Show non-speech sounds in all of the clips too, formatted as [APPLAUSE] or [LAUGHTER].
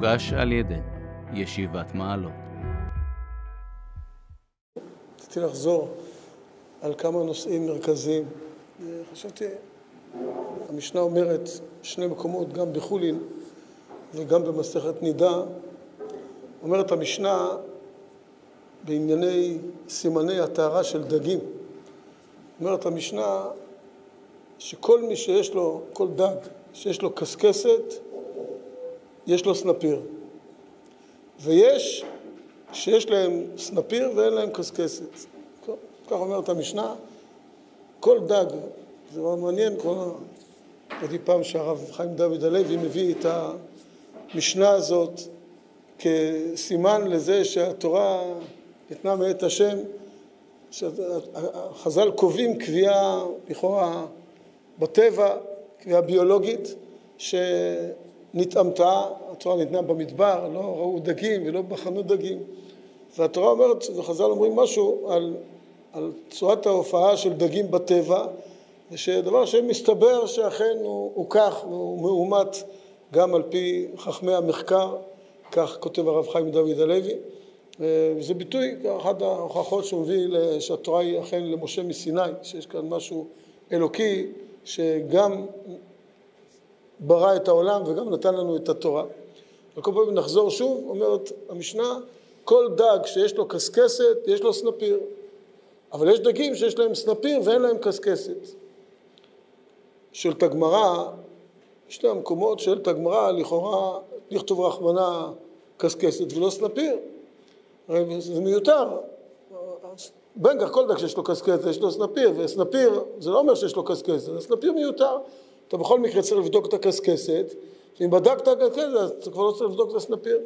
מוגש על ידי ישיבת מעלות. רציתי לחזור על כמה נושאים מרכזיים. חשבתי, המשנה אומרת שני מקומות, גם בחולין וגם במסכת נידה, אומרת המשנה בענייני סימני הטהרה של דגים. אומרת המשנה שכל מי שיש לו, כל דג שיש לו קשקשת, יש לו סנפיר. ויש שיש להם סנפיר ואין להם קשקשת. כך אומרת המשנה, כל דג, זה מאוד מעניין, ראיתי פעם שהרב חיים דוד הלוי מביא את המשנה הזאת כסימן לזה שהתורה ניתנה מאת השם, חז"ל קובעים קביעה לכאורה בטבע, קביעה ביולוגית, שנתאמתה, התורה ניתנה במדבר, לא ראו דגים ולא בחנו דגים, והתורה אומרת, וחז"ל אומרים משהו על, על צורת ההופעה של דגים בטבע, ושדבר שמסתבר שאכן הוא, הוא כך, הוא מאומת גם על פי חכמי המחקר, כך כותב הרב חיים דוד הלוי, וזה ביטוי, אחת ההוכחות שהוא מביא שהתורה היא אכן למשה מסיני, שיש כאן משהו אלוקי שגם ברא את העולם וגם נתן לנו את התורה. על כל פעם נחזור שוב, אומרת המשנה, כל דג שיש לו קשקשת, יש לו סנפיר. אבל יש דגים שיש להם סנפיר ואין להם קשקשת. שואלת הגמרא, שני המקומות שואלת הגמרא, לכאורה לכתוב רחמנה קשקשת ולא סנפיר. הרי זה מיותר. בנגר, כל דג שיש לו קשקשת יש לו סנפיר, וסנפיר זה לא אומר שיש לו קשקשת, סנפיר מיותר. אתה בכל מקרה צריך לבדוק את הקשקשת, ואם בדקת קשקשת אז אתה כבר לא צריך לבדוק את הסנפיר.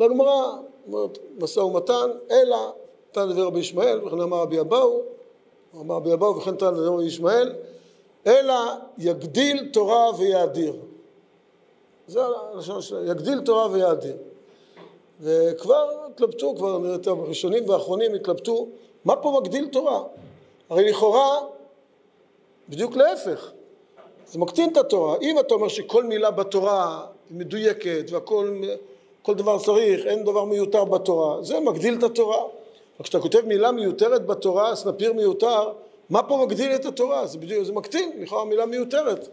והגמרא אומרת משא ומתן, אלא נתן לדבר רבי ישמעאל, וכן אמר רבי אבאו, אמר רבי אבאו וכן נתן לדבר רבי ישמעאל, אלא יגדיל תורה ויאדיר. זה הלשון שלו, יגדיל תורה ויאדיר. וכבר התלבטו, כבר נראית הראשונים והאחרונים התלבטו, מה פה מגדיל תורה? הרי לכאורה, בדיוק להפך, זה מקטין את התורה. אם אתה אומר שכל מילה בתורה מדויקת והכל כל דבר צריך, אין דבר מיותר בתורה, זה מגדיל את התורה. אבל כשאתה כותב מילה מיותרת בתורה, סנפיר מיותר, מה פה מגדיל את התורה? זה בדיוק, זה מקטין, לכאורה מילה מיותרת.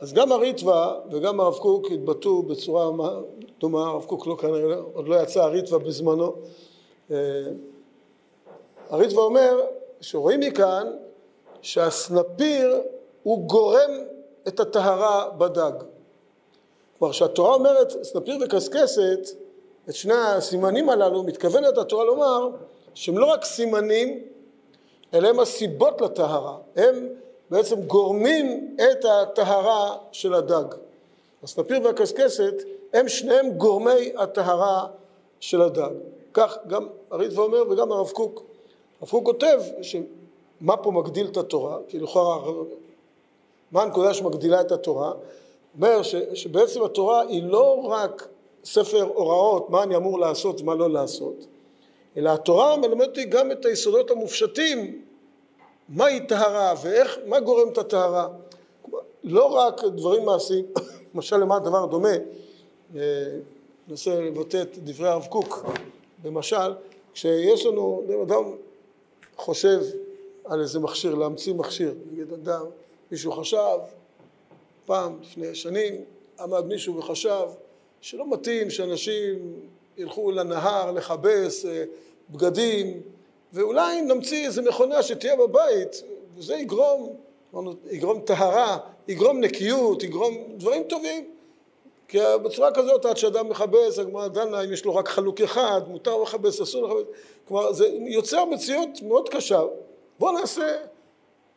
אז גם הריטווה וגם הרב קוק התבטאו בצורה דומה, הרב קוק לא כנראה, עוד לא יצא הריטווה בזמנו. אה, הריטווה אומר שרואים מכאן שהסנפיר הוא גורם את הטהרה בדג. כלומר שהתורה אומרת סנפיר וקשקשת, את שני הסימנים הללו מתכוונת התורה לומר שהם לא רק סימנים אלא הם הסיבות לטהרה, הם בעצם גורמים את הטהרה של הדג. הסנפיר והקשקשת הם שניהם גורמי הטהרה של הדג. כך גם הריטב"א אומר וגם הרב קוק. הרב קוק כותב שמה פה מגדיל את התורה, כי לכאורה מה הנקודה שמגדילה את התורה? אומר ש, שבעצם התורה היא לא רק ספר הוראות מה אני אמור לעשות ומה לא לעשות, אלא התורה מלמדת אותי גם את היסודות המופשטים מהי טהרה ואיך, מה גורם את הטהרה. לא רק דברים מעשיים, [COUGHS] למשל למה הדבר דומה, אה, ננסה לבטא את דברי הרב קוק במשל, כשיש לנו, אדם חושב על איזה מכשיר, להמציא מכשיר, נגיד אדם, מישהו חשב, פעם, לפני שנים, עמד מישהו וחשב שלא מתאים שאנשים ילכו לנהר לכבס אה, בגדים ואולי נמציא איזה מכונה שתהיה בבית וזה יגרום, יגרום טהרה, יגרום נקיות, יגרום דברים טובים. כי בצורה כזאת עד שאדם מכבס, הגמרא דנה אם יש לו רק חלוק אחד, מותר לכבס, אסור לכבס, כלומר זה יוצר מציאות מאוד קשה. בואו נעשה,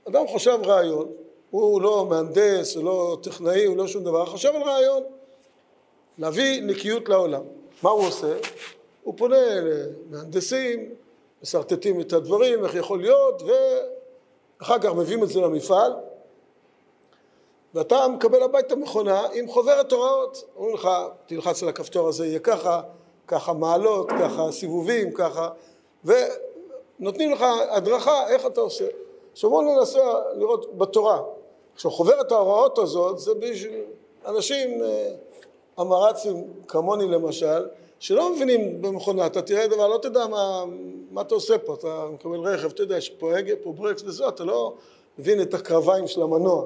אדם חושב רעיון, הוא לא מהנדס, הוא לא טכנאי, הוא לא שום דבר, חושב על רעיון, להביא נקיות לעולם. מה הוא עושה? הוא פונה למהנדסים, משרטטים את הדברים, איך יכול להיות, ואחר כך מביאים את זה למפעל, ואתה מקבל הביתה מכונה עם חוברת הוראות. אומרים לך, תלחץ על הכפתור הזה, יהיה ככה, ככה מעלות, ככה סיבובים, ככה, ונותנים לך הדרכה איך אתה עושה. עכשיו בואו ננסה לראות בתורה. עכשיו חוברת ההוראות הזאת זה בשביל אנשים אה, אמרצים כמוני למשל, שלא מבינים במכונה, אתה תראה דבר, לא תדע מה, מה אתה עושה פה, אתה מקבל רכב, אתה יודע, יש פה הגה, פה ברקס וזה, אתה לא מבין את הקרביים של המנוע.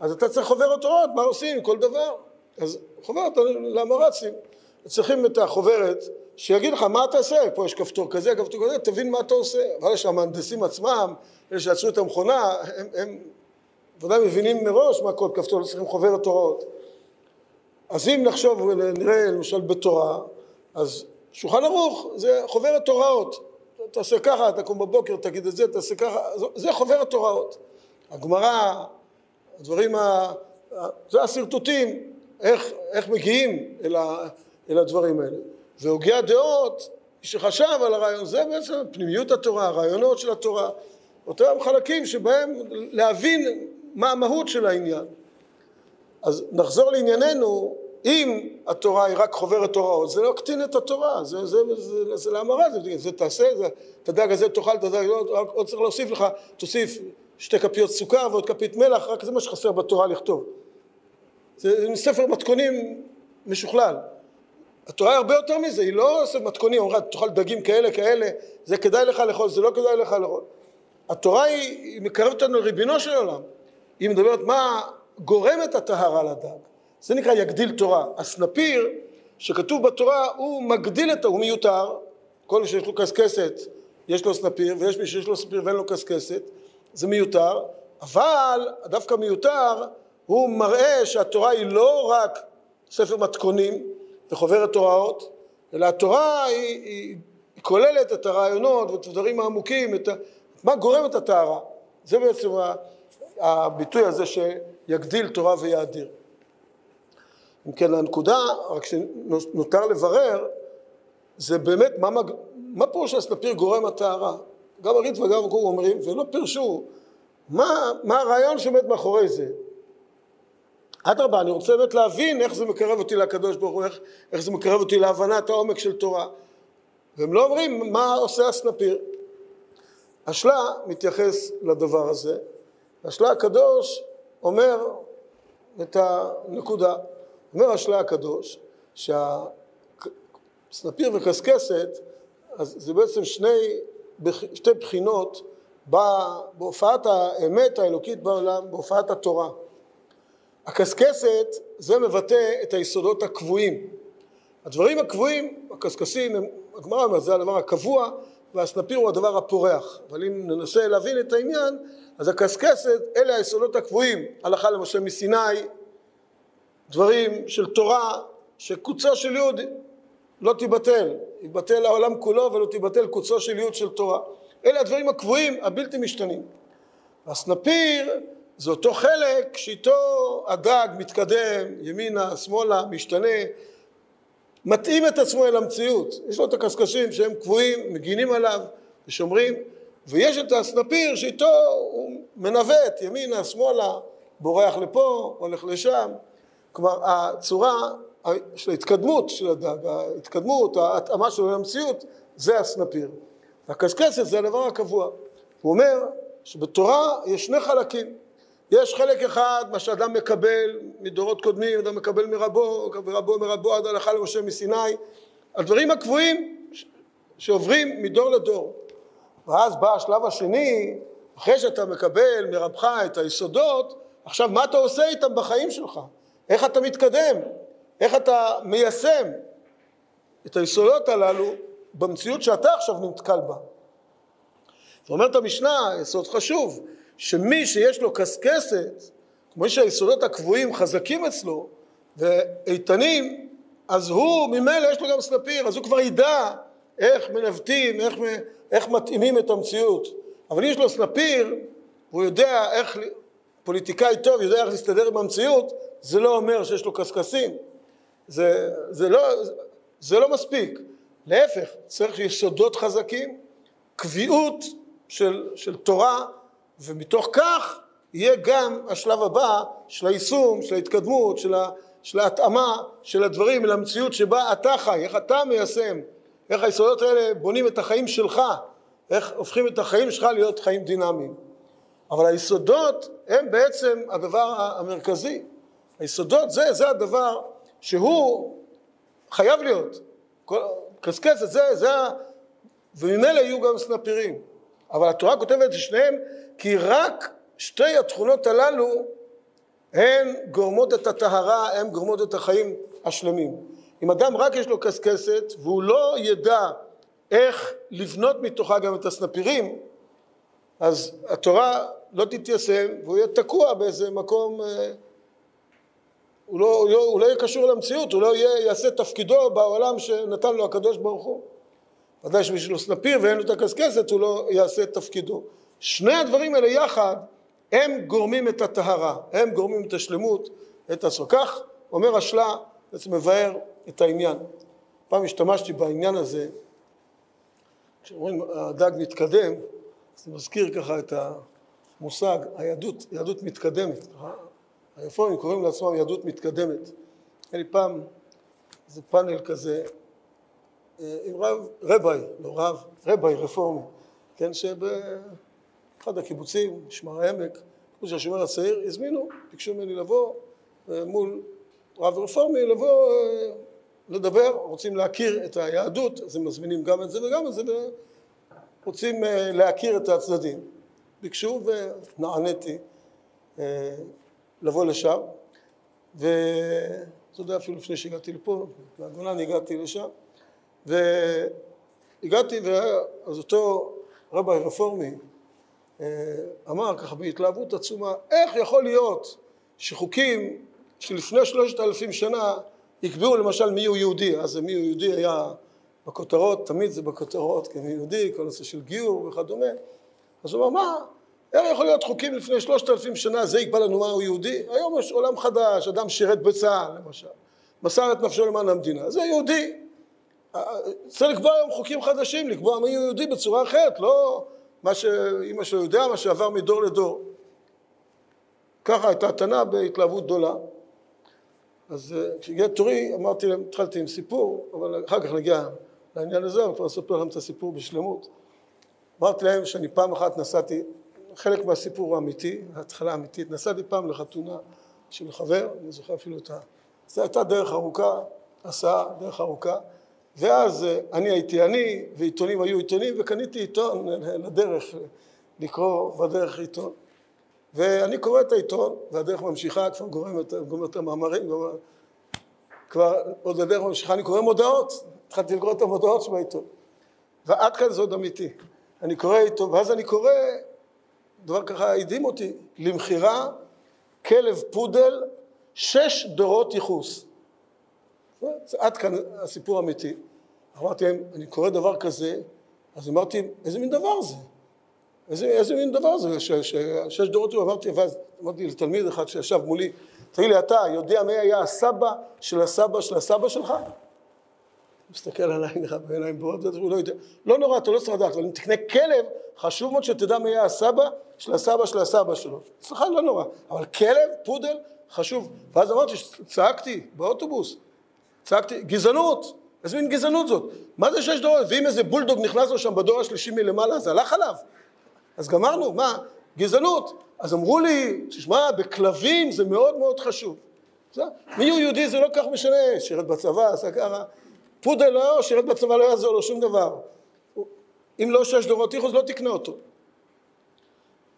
אז אתה צריך חוברת הוראות, מה עושים כל דבר. אז חוברת למרצים. צריכים את החוברת שיגיד לך מה אתה עושה, פה יש כפתור כזה, כפתור כזה, תבין מה אתה עושה. אבל יש המהנדסים עצמם, אלה שעצרו את המכונה, הם, הם ודאי מבינים מראש מה כל כפתור, צריכים חוברת הוראות. אז אם נחשוב ונראה למשל בתורה, אז שולחן ערוך זה חוברת הוראות. תעשה ככה, תקום בבוקר, תגיד את זה, תעשה ככה, זה חוברת הוראות. הגמרא, הדברים, ה... זה השרטוטים, איך, איך מגיעים אל, ה, אל הדברים האלה. והוגי הדעות, שחשב על הרעיון, זה בעצם פנימיות התורה, הרעיונות של התורה, אותם חלקים שבהם להבין מה המהות של העניין. אז נחזור לענייננו, אם התורה היא רק חוברת הוראות, זה לא קטין את התורה, זה, זה, זה, זה, זה להמרה, זה, זה תעשה, זה, את הדג הזה תאכל, את הדג, עוד, עוד צריך להוסיף לך, תוסיף שתי כפיות סוכר ועוד כפית מלח, רק זה מה שחסר בתורה לכתוב. זה ספר מתכונים משוכלל. התורה הרבה יותר מזה, היא לא עושה מתכונים, אומרת תאכל דגים כאלה כאלה, זה כדאי לך לאכול, זה לא כדאי לך לאכול. התורה היא, היא מקרבת אותנו לריבינו של עולם. היא מדברת מה גורם את הטהרה לדג. זה נקרא יגדיל תורה. הסנפיר שכתוב בתורה הוא מגדיל את, הוא מיותר, כל מי שיש לו קשקשת יש לו סנפיר ויש מי שיש לו סנפיר ואין לו קשקשת, זה מיותר, אבל דווקא מיותר הוא מראה שהתורה היא לא רק ספר מתכונים וחוברת הוראות, אלא התורה היא, היא, היא כוללת את הרעיונות ואת הדברים העמוקים, את ה, מה גורם את הטהרה. זה בעצם הביטוי הזה שיגדיל תורה ויאדיר. אם כן, הנקודה, רק שנותר לברר, זה באמת מה, מג... מה פירוש הסנפיר גורם הטהרה. גם הריט וגם הגור אומרים, ולא פירשו, מה, מה הרעיון שעומד מאחורי זה. אדרבה, אני רוצה באמת להבין איך זה מקרב אותי לקדוש ברוך הוא, איך, איך זה מקרב אותי להבנת העומק של תורה. והם לא אומרים מה עושה הסנפיר. השלה מתייחס לדבר הזה, השלה הקדוש אומר את הנקודה. אומר השלה הקדוש שהסנפיר וקשקשת אז זה בעצם שני, שתי בחינות בהופעת האמת האלוקית בעולם, בהופעת התורה. הקשקשת זה מבטא את היסודות הקבועים. הדברים הקבועים, הקשקשים, הגמרא אומרת זה הדבר הקבוע והסנפיר הוא הדבר הפורח. אבל אם ננסה להבין את העניין, אז הקשקשת אלה היסודות הקבועים, הלכה למשה מסיני, דברים של תורה שקוצו של יהודי לא תיבטל, יתבטל העולם כולו ולא תיבטל קוצו של יהוד של תורה. אלה הדברים הקבועים הבלתי משתנים. הסנפיר זה אותו חלק שאיתו הדג מתקדם ימינה, שמאלה, משתנה, מתאים את עצמו אל המציאות. יש לו את הקשקשים שהם קבועים, מגינים עליו ושומרים, ויש את הסנפיר שאיתו הוא מנווט ימינה, שמאלה, בורח לפה, הולך לשם. כלומר הצורה של ההתקדמות של הדג, ההתקדמות, ההתאמה שלו למציאות, זה הסנפיר. והקשקשת זה הדבר הקבוע. הוא אומר שבתורה יש שני חלקים. יש חלק אחד, מה שאדם מקבל מדורות קודמים, אדם מקבל מרבו, ורבו מרבו עד הלכה למשה מסיני, הדברים הקבועים שעוברים מדור לדור. ואז בא השלב השני, אחרי שאתה מקבל מרבך את היסודות, עכשיו מה אתה עושה איתם בחיים שלך? איך אתה מתקדם? איך אתה מיישם את היסודות הללו במציאות שאתה עכשיו נתקל בה. ואומרת המשנה, יסוד חשוב, שמי שיש לו קשקשת, כמו שהיסודות הקבועים חזקים אצלו ואיתנים, אז הוא ממילא יש לו גם סנפיר, אז הוא כבר ידע איך מנווטים, איך, איך מתאימים את המציאות. אבל אם יש לו סנפיר, הוא יודע איך, פוליטיקאי טוב יודע איך להסתדר עם המציאות, זה לא אומר שיש לו קשקשים. זה, זה, לא, זה לא מספיק. להפך, צריך יסודות חזקים, קביעות של, של תורה, ומתוך כך יהיה גם השלב הבא של היישום, של ההתקדמות, של, ה, של ההתאמה של הדברים למציאות שבה אתה חי, איך אתה מיישם, איך היסודות האלה בונים את החיים שלך, איך הופכים את החיים שלך להיות חיים דינמיים. אבל היסודות הם בעצם הדבר המרכזי. היסודות זה, זה הדבר שהוא חייב להיות. קשקשת זה, זה, וממילא יהיו גם סנפירים. אבל התורה כותבת את שניהם כי רק שתי התכונות הללו הן גורמות את הטהרה, הן גורמות את החיים השלמים. אם אדם רק יש לו קשקשת והוא לא ידע איך לבנות מתוכה גם את הסנפירים, אז התורה לא תתיישם והוא יהיה תקוע באיזה מקום, אה, הוא לא, הוא לא, הוא לא יהיה קשור למציאות, הוא לא יהיה, יעשה תפקידו בעולם שנתן לו הקדוש ברוך הוא. ודאי שמי שיש לו סנפיר ואין לו את הקשקשת הוא לא יעשה את תפקידו. שני הדברים האלה יחד הם גורמים את הטהרה, הם גורמים את השלמות, את הסוף. כך אומר השלה, בעצם מבאר את העניין. פעם השתמשתי בעניין הזה, כשאומרים הדג מתקדם, זה מזכיר ככה את המושג, היהדות, יהדות מתקדמת. הרפורמים קוראים לעצמם יהדות מתקדמת. היה לי פעם איזה פאנל כזה עם רב, רביי, לא רב, רביי רפורמי, כן, שבאחד הקיבוצים, משמר העמק, קיבוץ השומר הצעיר, הזמינו, ביקשו ממני לבוא אה, מול רב רפורמי, לבוא אה, לדבר, רוצים להכיר את היהדות, אז הם מזמינים גם את זה וגם את זה, רוצים להכיר את הצדדים. ביקשו ונעניתי לבוא לשם, ואתה יודע, אפילו לפני שהגעתי לפה, מהגולן הגעתי לשם, והגעתי, ואז אותו רבי רפורמי אה, אמר ככה בהתלהבות עצומה, איך יכול להיות שחוקים שלפני שלושת אלפים שנה יקבעו למשל מי הוא יהודי, אז מי הוא יהודי היה בכותרות, תמיד זה בכותרות, כמי יהודי, כל נושא של גיור וכדומה, אז הוא אמר, מה, איך יכול להיות חוקים לפני שלושת אלפים שנה, זה יקבע לנו מה הוא יהודי? היום יש עולם חדש, אדם שירת בצה"ל למשל, מסר את נפשו למען המדינה, זה יהודי. צריך לקבוע היום חוקים חדשים, לקבוע מי הוא יהודי בצורה אחרת, לא מה שאימא שלו יודע, מה שעבר מדור לדור. ככה הייתה התנה בהתלהבות גדולה. אז אה, כשהגיע תורי אמרתי להם, התחלתי עם סיפור, אבל אחר כך נגיע לעניין הזה, אני כבר אספר להם את הסיפור בשלמות. אמרתי להם שאני פעם אחת נסעתי חלק מהסיפור הוא אמיתי, ההתחלה אמיתית. נסעתי פעם לחתונה של חבר, אני זוכר אפילו את ה... זו הייתה דרך ארוכה, הסעה, דרך ארוכה, ואז אה, אני הייתי אני, ועיתונים היו עיתונים, וקניתי עיתון לדרך, לקרוא בדרך עיתון. ואני קורא את העיתון, והדרך ממשיכה, כבר גומר את המאמרים, גומר... כבר עוד הדרך ממשיכה, אני קורא מודעות, התחלתי לקרוא את המודעות שבעיתון. ועד כאן זה עוד אמיתי. אני קורא עיתון, ואז אני קורא דבר ככה הדהים אותי, למכירה כלב פודל שש דורות ייחוס. עד כאן הסיפור האמיתי. אמרתי להם, אני קורא דבר כזה, אז אמרתי, איזה מין דבר זה? איזה, איזה מין דבר זה, ש, ש, שש דורות ייחוס? אמרתי, ואז אמרתי לתלמיד אחד שישב מולי, תגיד לי, אתה יודע מי היה הסבא של הסבא של הסבא שלך? מסתכל עליי נראה בעיניים בורות, הוא לא יודע. לא נורא, אתה לא צריך לדעת, אבל אם תקנה כלב, חשוב מאוד שתדע מי היה הסבא של הסבא של הסבא שלו. אצלך לא נורא, אבל כלב, פודל, חשוב. ואז אמרתי, צעקתי באוטובוס, צעקתי, גזענות, איזה מין גזענות זאת? מה זה שש דורות? ואם איזה בולדוג נכנס לו שם בדור השלישי מלמעלה, אז הלך עליו. אז גמרנו, מה? גזענות. אז אמרו לי, תשמע, בכלבים זה מאוד מאוד חשוב. מי הוא יהודי זה לא כך משנה, שירת בצבא, עשה ככה. פודל לא, שירת בצבא לא יעזור לו שום דבר. אם לא שש דורות איחוס לא תקנה אותו.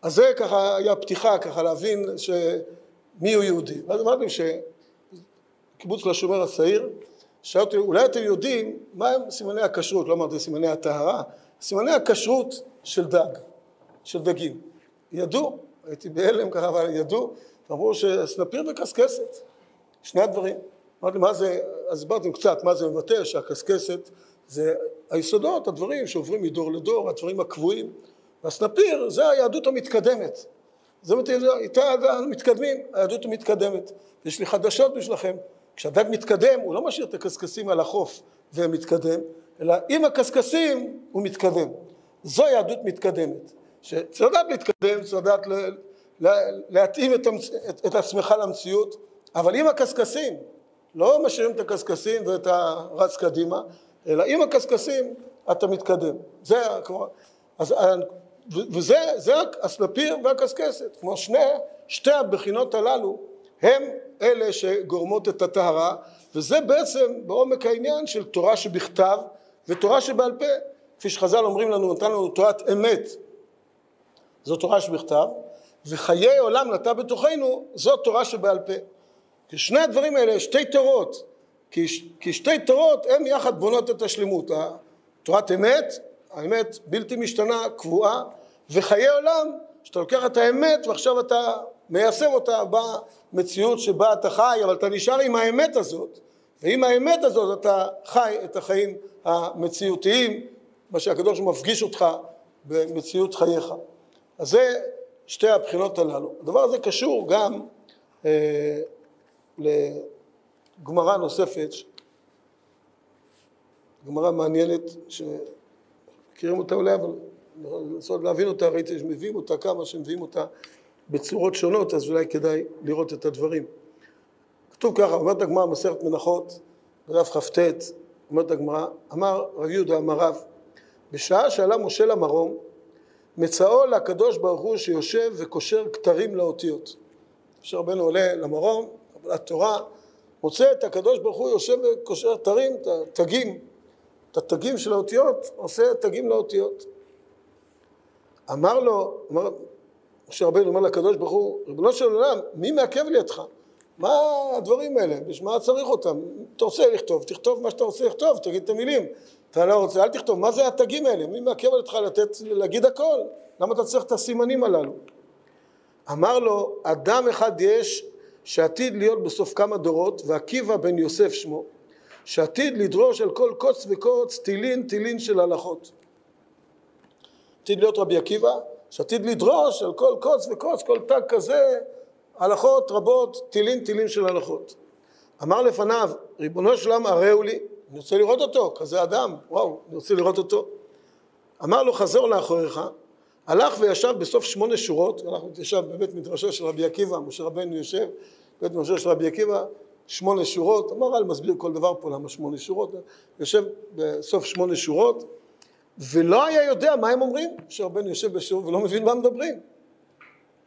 אז זה ככה היה פתיחה, ככה להבין מי הוא יהודי. ואז אמרתי שקיבוץ לשומר הצעיר, שאלתי, אולי אתם יודעים מה הם סימני הכשרות, לא אמרתי סימני הטהרה, סימני הכשרות של דג, של דגים. ידעו, הייתי בהלם ככה, אבל ידעו, אמרו שסנפיר וקשקשת, שני הדברים. אמרתי, מה זה, אז הסברתי קצת מה זה מבטא, שהקשקשת זה היסודות, הדברים שעוברים מדור לדור, הדברים הקבועים. והסנפיר זה היהדות המתקדמת. זה אומרת, איתה מתקדמים, היהדות המתקדמת. יש לי חדשות בשבילכם, כשהדג מתקדם הוא לא משאיר את הקשקשים על החוף ומתקדם, אלא עם הקשקשים הוא מתקדם. זו יהדות מתקדמת. שצריך לדעת להתקדם, צריך לדעת להתאים את, המצ... את, את עצמך למציאות, אבל עם הקשקשים, לא משאירים את הקשקשים ואת הרץ קדימה, אלא עם הקשקשים אתה מתקדם. זה, כמו, אז, וזה זה הסנפיר והקשקשת. כמו שני, שתי הבחינות הללו הם אלה שגורמות את הטהרה, וזה בעצם בעומק העניין של תורה שבכתב ותורה שבעל פה. כפי שחז"ל אומרים לנו, נתן לנו תורת אמת, זו תורה שבכתב, וחיי עולם נטע בתוכנו, זו תורה שבעל פה. שני הדברים האלה, שתי תורות, כי, שתי תורות הם יחד בונות את השלמות. תורת אמת, האמת בלתי משתנה, קבועה, וחיי עולם, שאתה לוקח את האמת ועכשיו אתה מיישם אותה במציאות שבה אתה חי, אבל אתה נשאר עם האמת הזאת, ועם האמת הזאת אתה חי את החיים המציאותיים, מה שהקדוש מפגיש אותך במציאות חייך. אז זה שתי הבחינות הללו. הדבר הזה קשור גם אה, לגמרא נוספת, גמרא מעניינת, שמכירים אותה אולי, אבל לנסות להבין אותה, ראיתי שמביאים אותה כמה שמביאים אותה בצורות שונות, אז אולי כדאי לראות את הדברים. כתוב ככה, אומרת הגמרא מסכת מנחות, בדף כ"ט, אומרת הגמרא, אמר רב יהודה אמר רב, בשעה שעלה משה למרום, מצאו לקדוש ברוך הוא שיושב וקושר כתרים לאותיות. משה רבנו עולה למרום, קבלת תורה, מוצא את הקדוש ברוך הוא יושב וקושר תרים, את התגים, את התגים של האותיות, עושה תגים לאותיות. אמר לו, אמר, משה רבנו אומר לקדוש ברוך הוא, ריבונו של עולם, מי מעכב לי אותך? מה הדברים האלה? בשביל מה צריך אותם? אתה רוצה לכתוב, תכתוב מה שאתה רוצה לכתוב, תגיד את המילים. אתה לא רוצה, אל תכתוב, מה זה התגים האלה? מי מעכב אותך לתת, להגיד הכל? למה אתה צריך את הסימנים הללו? אמר לו, אדם אחד יש שעתיד להיות בסוף כמה דורות, ועקיבא בן יוסף שמו, שעתיד לדרוש על כל קוץ וקוץ טילין טילין של הלכות. עתיד להיות רבי עקיבא, שעתיד לדרוש על כל קוץ וקוץ, כל תג כזה, הלכות רבות, טילין טילין של הלכות. אמר לפניו, ריבונו של עולם הראו לי, אני רוצה לראות אותו, כזה אדם, וואו, אני רוצה לראות אותו. אמר לו, חזור לאחוריך, הלך וישב בסוף שמונה שורות, הלך וישב בבית מדרשו של רבי עקיבא, משה רבנו יושב בבית מדרשו של רבי עקיבא, שמונה שורות, המהר"ל מסביר כל דבר פה למה שמונה שורות, יושב בסוף שמונה שורות, ולא היה יודע מה הם אומרים, משה רבנו יושב בשיעור ולא מבין מה מדברים.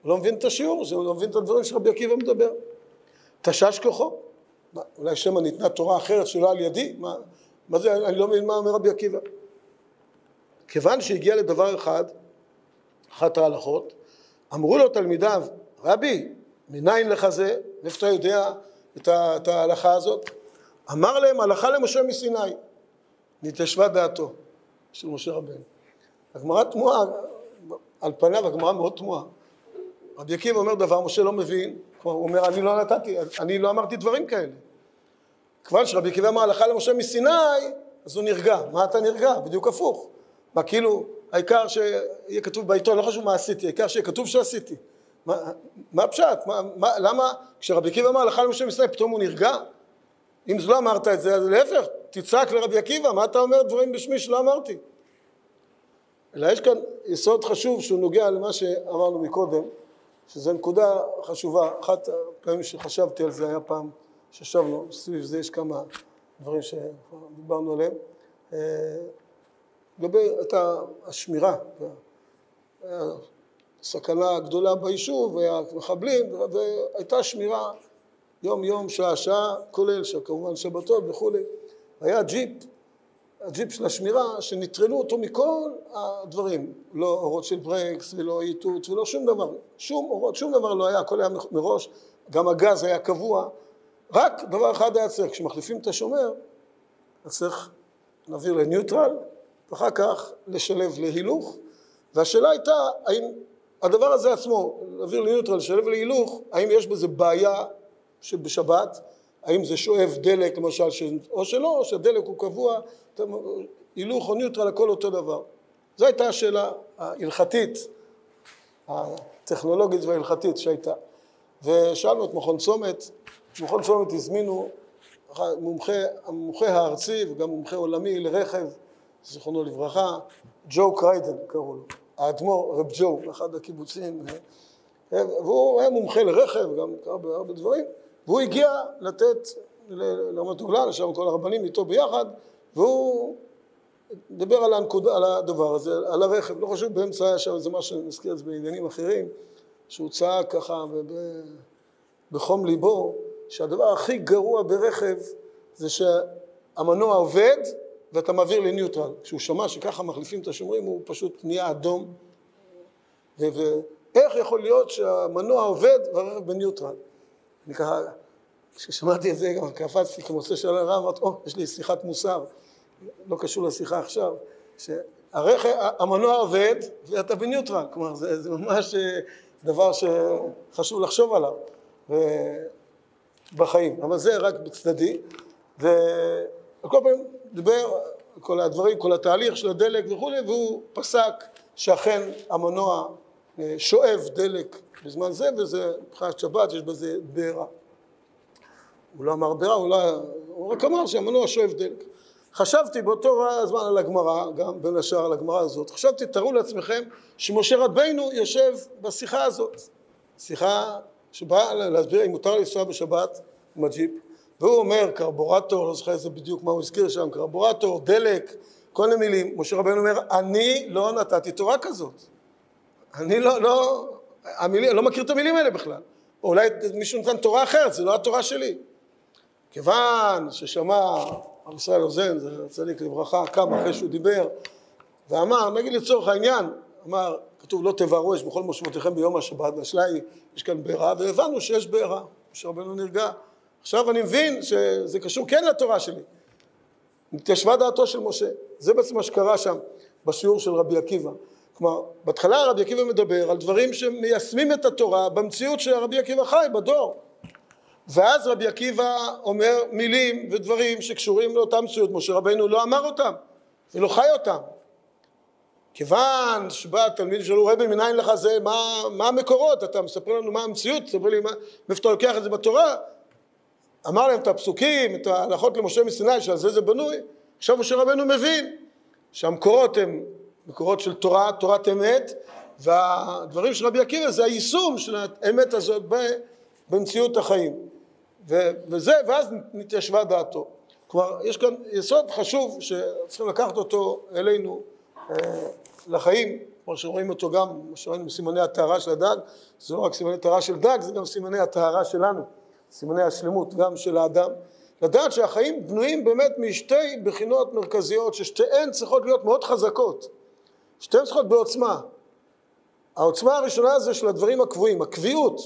הוא לא מבין את השיעור, הוא לא מבין את הדברים שרבי עקיבא מדבר. תשש כוחו. מה, אולי שמא ניתנה תורה אחרת שלא על ידי? מה, מה זה, אני לא מבין מה אומר רבי עקיבא. כיוון שהגיע לדבר אחד, אחת ההלכות, אמרו לו תלמידיו, רבי, מניין לך זה? מאיפה אתה יודע את, ה, את ההלכה הזאת? אמר להם, הלכה למשה מסיני. נתיישבה דעתו של משה רבנו. הגמרא תמוהה, על פניו הגמרא מאוד תמוהה. רבי עקיבא אומר דבר, משה לא מבין, הוא אומר, אני לא נתתי, אני לא אמרתי דברים כאלה. כיוון שרבי עקיבא אמר הלכה למשה מסיני, אז הוא נרגע. מה אתה נרגע? בדיוק הפוך. מה כאילו, העיקר שיהיה כתוב בעיתון, לא חשוב מה עשיתי, העיקר שיהיה כתוב שעשיתי. מה, מה הפשט? מה, מה, למה כשרבי עקיבא אמר הלכה למשה מסיני פתאום הוא נרגע? אם לא אמרת את זה, אז להפך, תצעק לרבי עקיבא, מה אתה אומר דברים בשמי שלא אמרתי? אלא יש כאן יסוד חשוב שהוא נוגע למה שאמרנו מקודם, שזו נקודה חשובה. אחת הפעמים שחשבתי על זה היה פעם שישבנו, סביב זה יש כמה דברים שדיברנו עליהם. אה, לגבי את השמירה, הסכנה הגדולה ביישוב והמחבלים, והייתה שמירה יום יום, שעה שעה, כולל כמובן שבתות וכולי. היה ג'יפ, הג'יפ של השמירה, שנטרלו אותו מכל הדברים, לא אורות של ברקס ולא איתות ולא שום דבר, שום אורות, שום דבר לא היה, הכל היה מראש, גם הגז היה קבוע, רק דבר אחד היה צריך, כשמחליפים את השומר, אז צריך להעביר לניוטרל, ואחר כך לשלב להילוך, והשאלה הייתה האם הדבר הזה עצמו, להעביר לניוטרל, לשלב להילוך, האם יש בזה בעיה שבשבת, האם זה שואב דלק למשל, או שלא, או שהדלק הוא קבוע, הילוך או ניוטרל, הכל אותו דבר. זו הייתה השאלה ההלכתית, הטכנולוגית וההלכתית שהייתה. ושאלנו את מכון צומת, מכון צומת הזמינו מומחה, המומחה הארצי וגם מומחה עולמי לרכב, זיכרונו לברכה, ג'ו קריידן קראו לו, האדמו"ר רב ג'ו, אחד הקיבוצים, והוא היה מומחה לרכב, גם קרא בהרבה דברים, והוא הגיע לתת לרמת הגולן, שם כל הרבנים איתו ביחד, והוא דיבר על, הנקודה, על הדבר הזה, על הרכב, לא חשוב, באמצע היה שם איזה משהו, נזכיר את זה בעניינים אחרים, שהוא צעק ככה, בחום ליבו שהדבר הכי גרוע ברכב זה שהמנוע עובד ואתה מעביר לניוטרל. כשהוא שמע שככה מחליפים את השומרים הוא פשוט נהיה אדום. ואיך יכול להיות שהמנוע עובד והרכב בניוטרל? אני ככה, כששמעתי את זה גם קפצתי כמוצא של הרב, אמרתי, או, יש לי שיחת מוסר, לא קשור לשיחה עכשיו, שהרכב, המנוע עובד ואתה בניוטרל, כלומר זה, זה ממש אה, דבר שחשוב לחשוב עליו בחיים, אבל זה רק בצדדי, וכל פעם דיבר כל הדברים, כל התהליך של הדלק וכולי, והוא פסק שאכן המנוע אה, שואב דלק בזמן זה, וזה מבחינת שבת, יש בזה בעירה. הוא לא אמר בעירה, הוא, לא, הוא רק אמר שהמנוע שואב דלק. חשבתי באותו זמן על הגמרא, גם בין השאר על הגמרא הזאת, חשבתי, תארו לעצמכם שמשה רבינו יושב בשיחה הזאת, שיחה שבאה להסביר אם מותר לנסוע בשבת עם הג'יפ, והוא אומר קרבורטור, לא זוכר איזה בדיוק מה הוא הזכיר שם, קרבורטור, דלק, כל מיני מילים, משה רבינו אומר, אני לא נתתי תורה כזאת, אני לא, לא, המילים, לא מכיר את המילים האלה בכלל, או אולי מישהו נתן תורה אחרת, זה לא התורה שלי. כיוון ששמע עם ישראל רוזן, זה צדיק לברכה, קם אחרי שהוא דיבר ואמר, נגיד לצורך העניין, אמר, כתוב לא תבערו אש בכל מושבותיכם ביום השבת, והשאלה היא, יש כאן בעירה, והבנו שיש בעירה, משה רבנו נרגע. עכשיו אני מבין שזה קשור כן לתורה שלי. התיישבה דעתו של משה. זה בעצם מה שקרה שם בשיעור של רבי עקיבא. כלומר, בהתחלה רבי עקיבא מדבר על דברים שמיישמים את התורה במציאות שרבי עקיבא חי, בדור. ואז רבי עקיבא אומר מילים ודברים שקשורים לאותה מציאות, משה רבנו לא אמר אותם ולא חי אותם. כיוון שבא התלמיד שלו, רבי מניין לך זה, מה, מה המקורות, אתה מספר לנו מה המציאות, תספר לי מאיפה אתה לוקח את זה בתורה, אמר להם את הפסוקים, את ההלכות למשה מסיני, שעל זה זה בנוי, עכשיו משה רבנו מבין שהמקורות הם מקורות של תורה, תורת אמת, והדברים של רבי עקיבא זה היישום של האמת הזאת במציאות החיים. וזה, ואז נתיישבה דעתו. כלומר, יש כאן יסוד חשוב שצריכים לקחת אותו אלינו אה, לחיים, כמו שרואים אותו גם, כמו שראינו בסימני הטהרה של הדג, זה לא רק סימני טהרה של דג, זה גם סימני הטהרה שלנו, סימני השלמות גם של האדם. לדעת שהחיים בנויים באמת משתי בחינות מרכזיות, ששתיהן צריכות להיות מאוד חזקות, שתיהן צריכות בעוצמה. העוצמה הראשונה זה של הדברים הקבועים, הקביעות.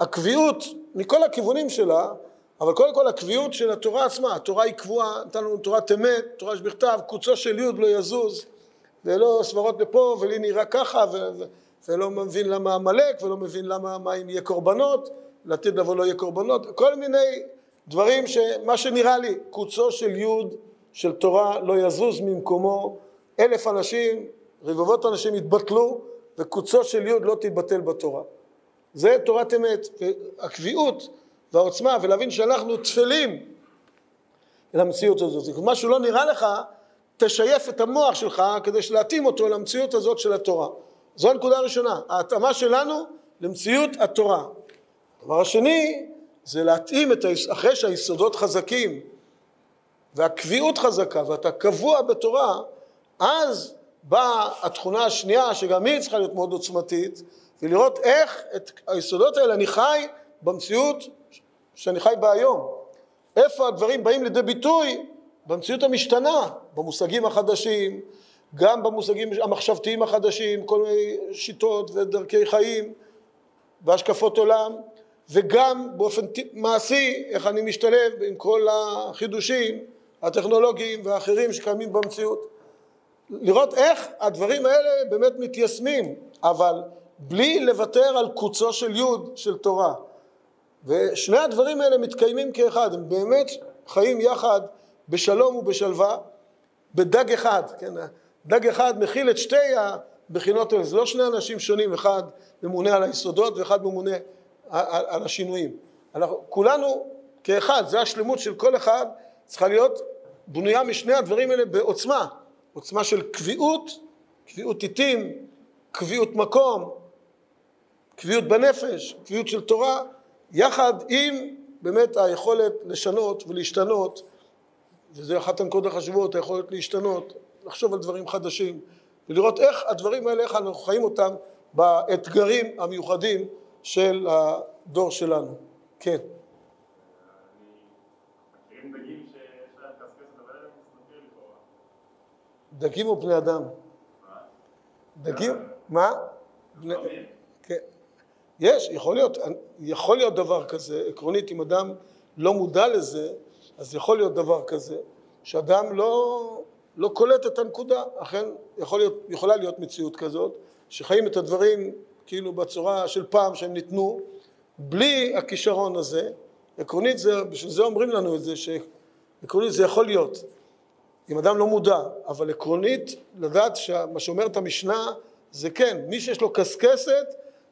הקביעות מכל הכיוונים שלה, אבל קודם כל הקביעות של התורה עצמה, התורה היא קבועה, נתן לנו תורת אמת, תורה שבכתב, קוצו של יוד לא יזוז, ולא סברות לפה, ולי נראה ככה, ו- ולא מבין למה עמלק, ולא מבין למה, מה אם יהיה קורבנות, לעתיד לבוא לא יהיה קורבנות, כל מיני דברים שמה שנראה לי, קוצו של יוד של תורה לא יזוז ממקומו, אלף אנשים, רבבות אנשים יתבטלו, וקוצו של יוד לא תתבטל בתורה. זה תורת אמת, הקביעות והעוצמה, ולהבין שאנחנו טפלים למציאות הזאת. אם משהו לא נראה לך, תשייף את המוח שלך כדי להתאים אותו למציאות הזאת של התורה. זו הנקודה הראשונה, ההתאמה שלנו למציאות התורה. הדבר השני זה להתאים את, היס... אחרי שהיסודות חזקים והקביעות חזקה ואתה קבוע בתורה, אז באה התכונה השנייה שגם היא צריכה להיות מאוד עוצמתית ולראות איך את היסודות האלה אני חי במציאות שאני חי בה היום. איפה הדברים באים לידי ביטוי במציאות המשתנה, במושגים החדשים, גם במושגים המחשבתיים החדשים, כל מיני שיטות ודרכי חיים והשקפות עולם, וגם באופן מעשי איך אני משתלב עם כל החידושים הטכנולוגיים והאחרים שקיימים במציאות. לראות איך הדברים האלה באמת מתיישמים, אבל בלי לוותר על קוצו של יוד של תורה. ושני הדברים האלה מתקיימים כאחד, הם באמת חיים יחד בשלום ובשלווה, בדג אחד, כן, דג אחד מכיל את שתי הבחינות האלה, זה לא שני אנשים שונים, אחד ממונה על היסודות ואחד ממונה על, על השינויים. אנחנו כולנו כאחד, זה השלמות של כל אחד, צריכה להיות בנויה משני הדברים האלה בעוצמה, עוצמה של קביעות, קביעות עיתים, קביעות מקום, קביעות בנפש, קביעות של תורה, יחד עם באמת היכולת לשנות ולהשתנות, וזה אחת הנקודות החשובות, היכולת להשתנות, לחשוב על דברים חדשים, ולראות איך הדברים האלה, איך אנחנו חיים אותם באתגרים המיוחדים של הדור שלנו. כן. מכירים דגים שיש להם קסקסת אבל אין להם מסתכל לכאורה. דגים או בני אדם? דגים? מה? כן. יש, יכול להיות, יכול להיות דבר כזה, עקרונית אם אדם לא מודע לזה, אז יכול להיות דבר כזה, שאדם לא, לא קולט את הנקודה, אכן יכול להיות, יכולה להיות מציאות כזאת, שחיים את הדברים כאילו בצורה של פעם שהם ניתנו, בלי הכישרון הזה, עקרונית זה, בשביל זה אומרים לנו את זה, שעקרונית זה יכול להיות, אם אדם לא מודע, אבל עקרונית לדעת שמה שאומרת המשנה זה כן, מי שיש לו קשקשת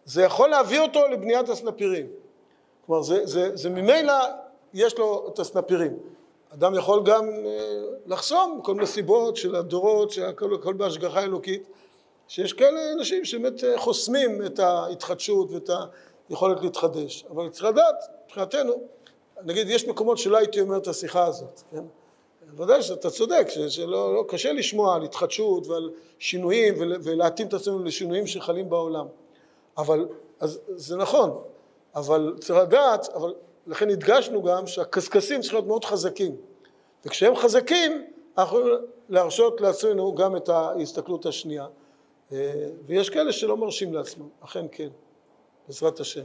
זה יכול להביא אותו לבניית הסנפירים. כלומר זה, זה, זה ממילא יש לו את הסנפירים. אדם יכול גם אה, לחסום כל מיני סיבות של הדורות, שהכל הכל בהשגחה אלוקית, שיש כאלה אנשים שבאמת אה, חוסמים את ההתחדשות ואת היכולת להתחדש. אבל צריך לדעת, מבחינתנו, נגיד יש מקומות שלא הייתי אומר את השיחה הזאת, כן? ודאי שאתה צודק, שלא לא, קשה לשמוע על התחדשות ועל שינויים ול- ולהתאים את עצמנו לשינויים שחלים בעולם. אבל, אז זה נכון, אבל צריך לדעת, אבל לכן הדגשנו גם שהקשקשים צריכים להיות מאוד חזקים. וכשהם חזקים, אנחנו יכולים להרשות לעצמנו גם את ההסתכלות השנייה. אה, ויש כאלה שלא מרשים לעצמם, אכן כן, בעזרת השם.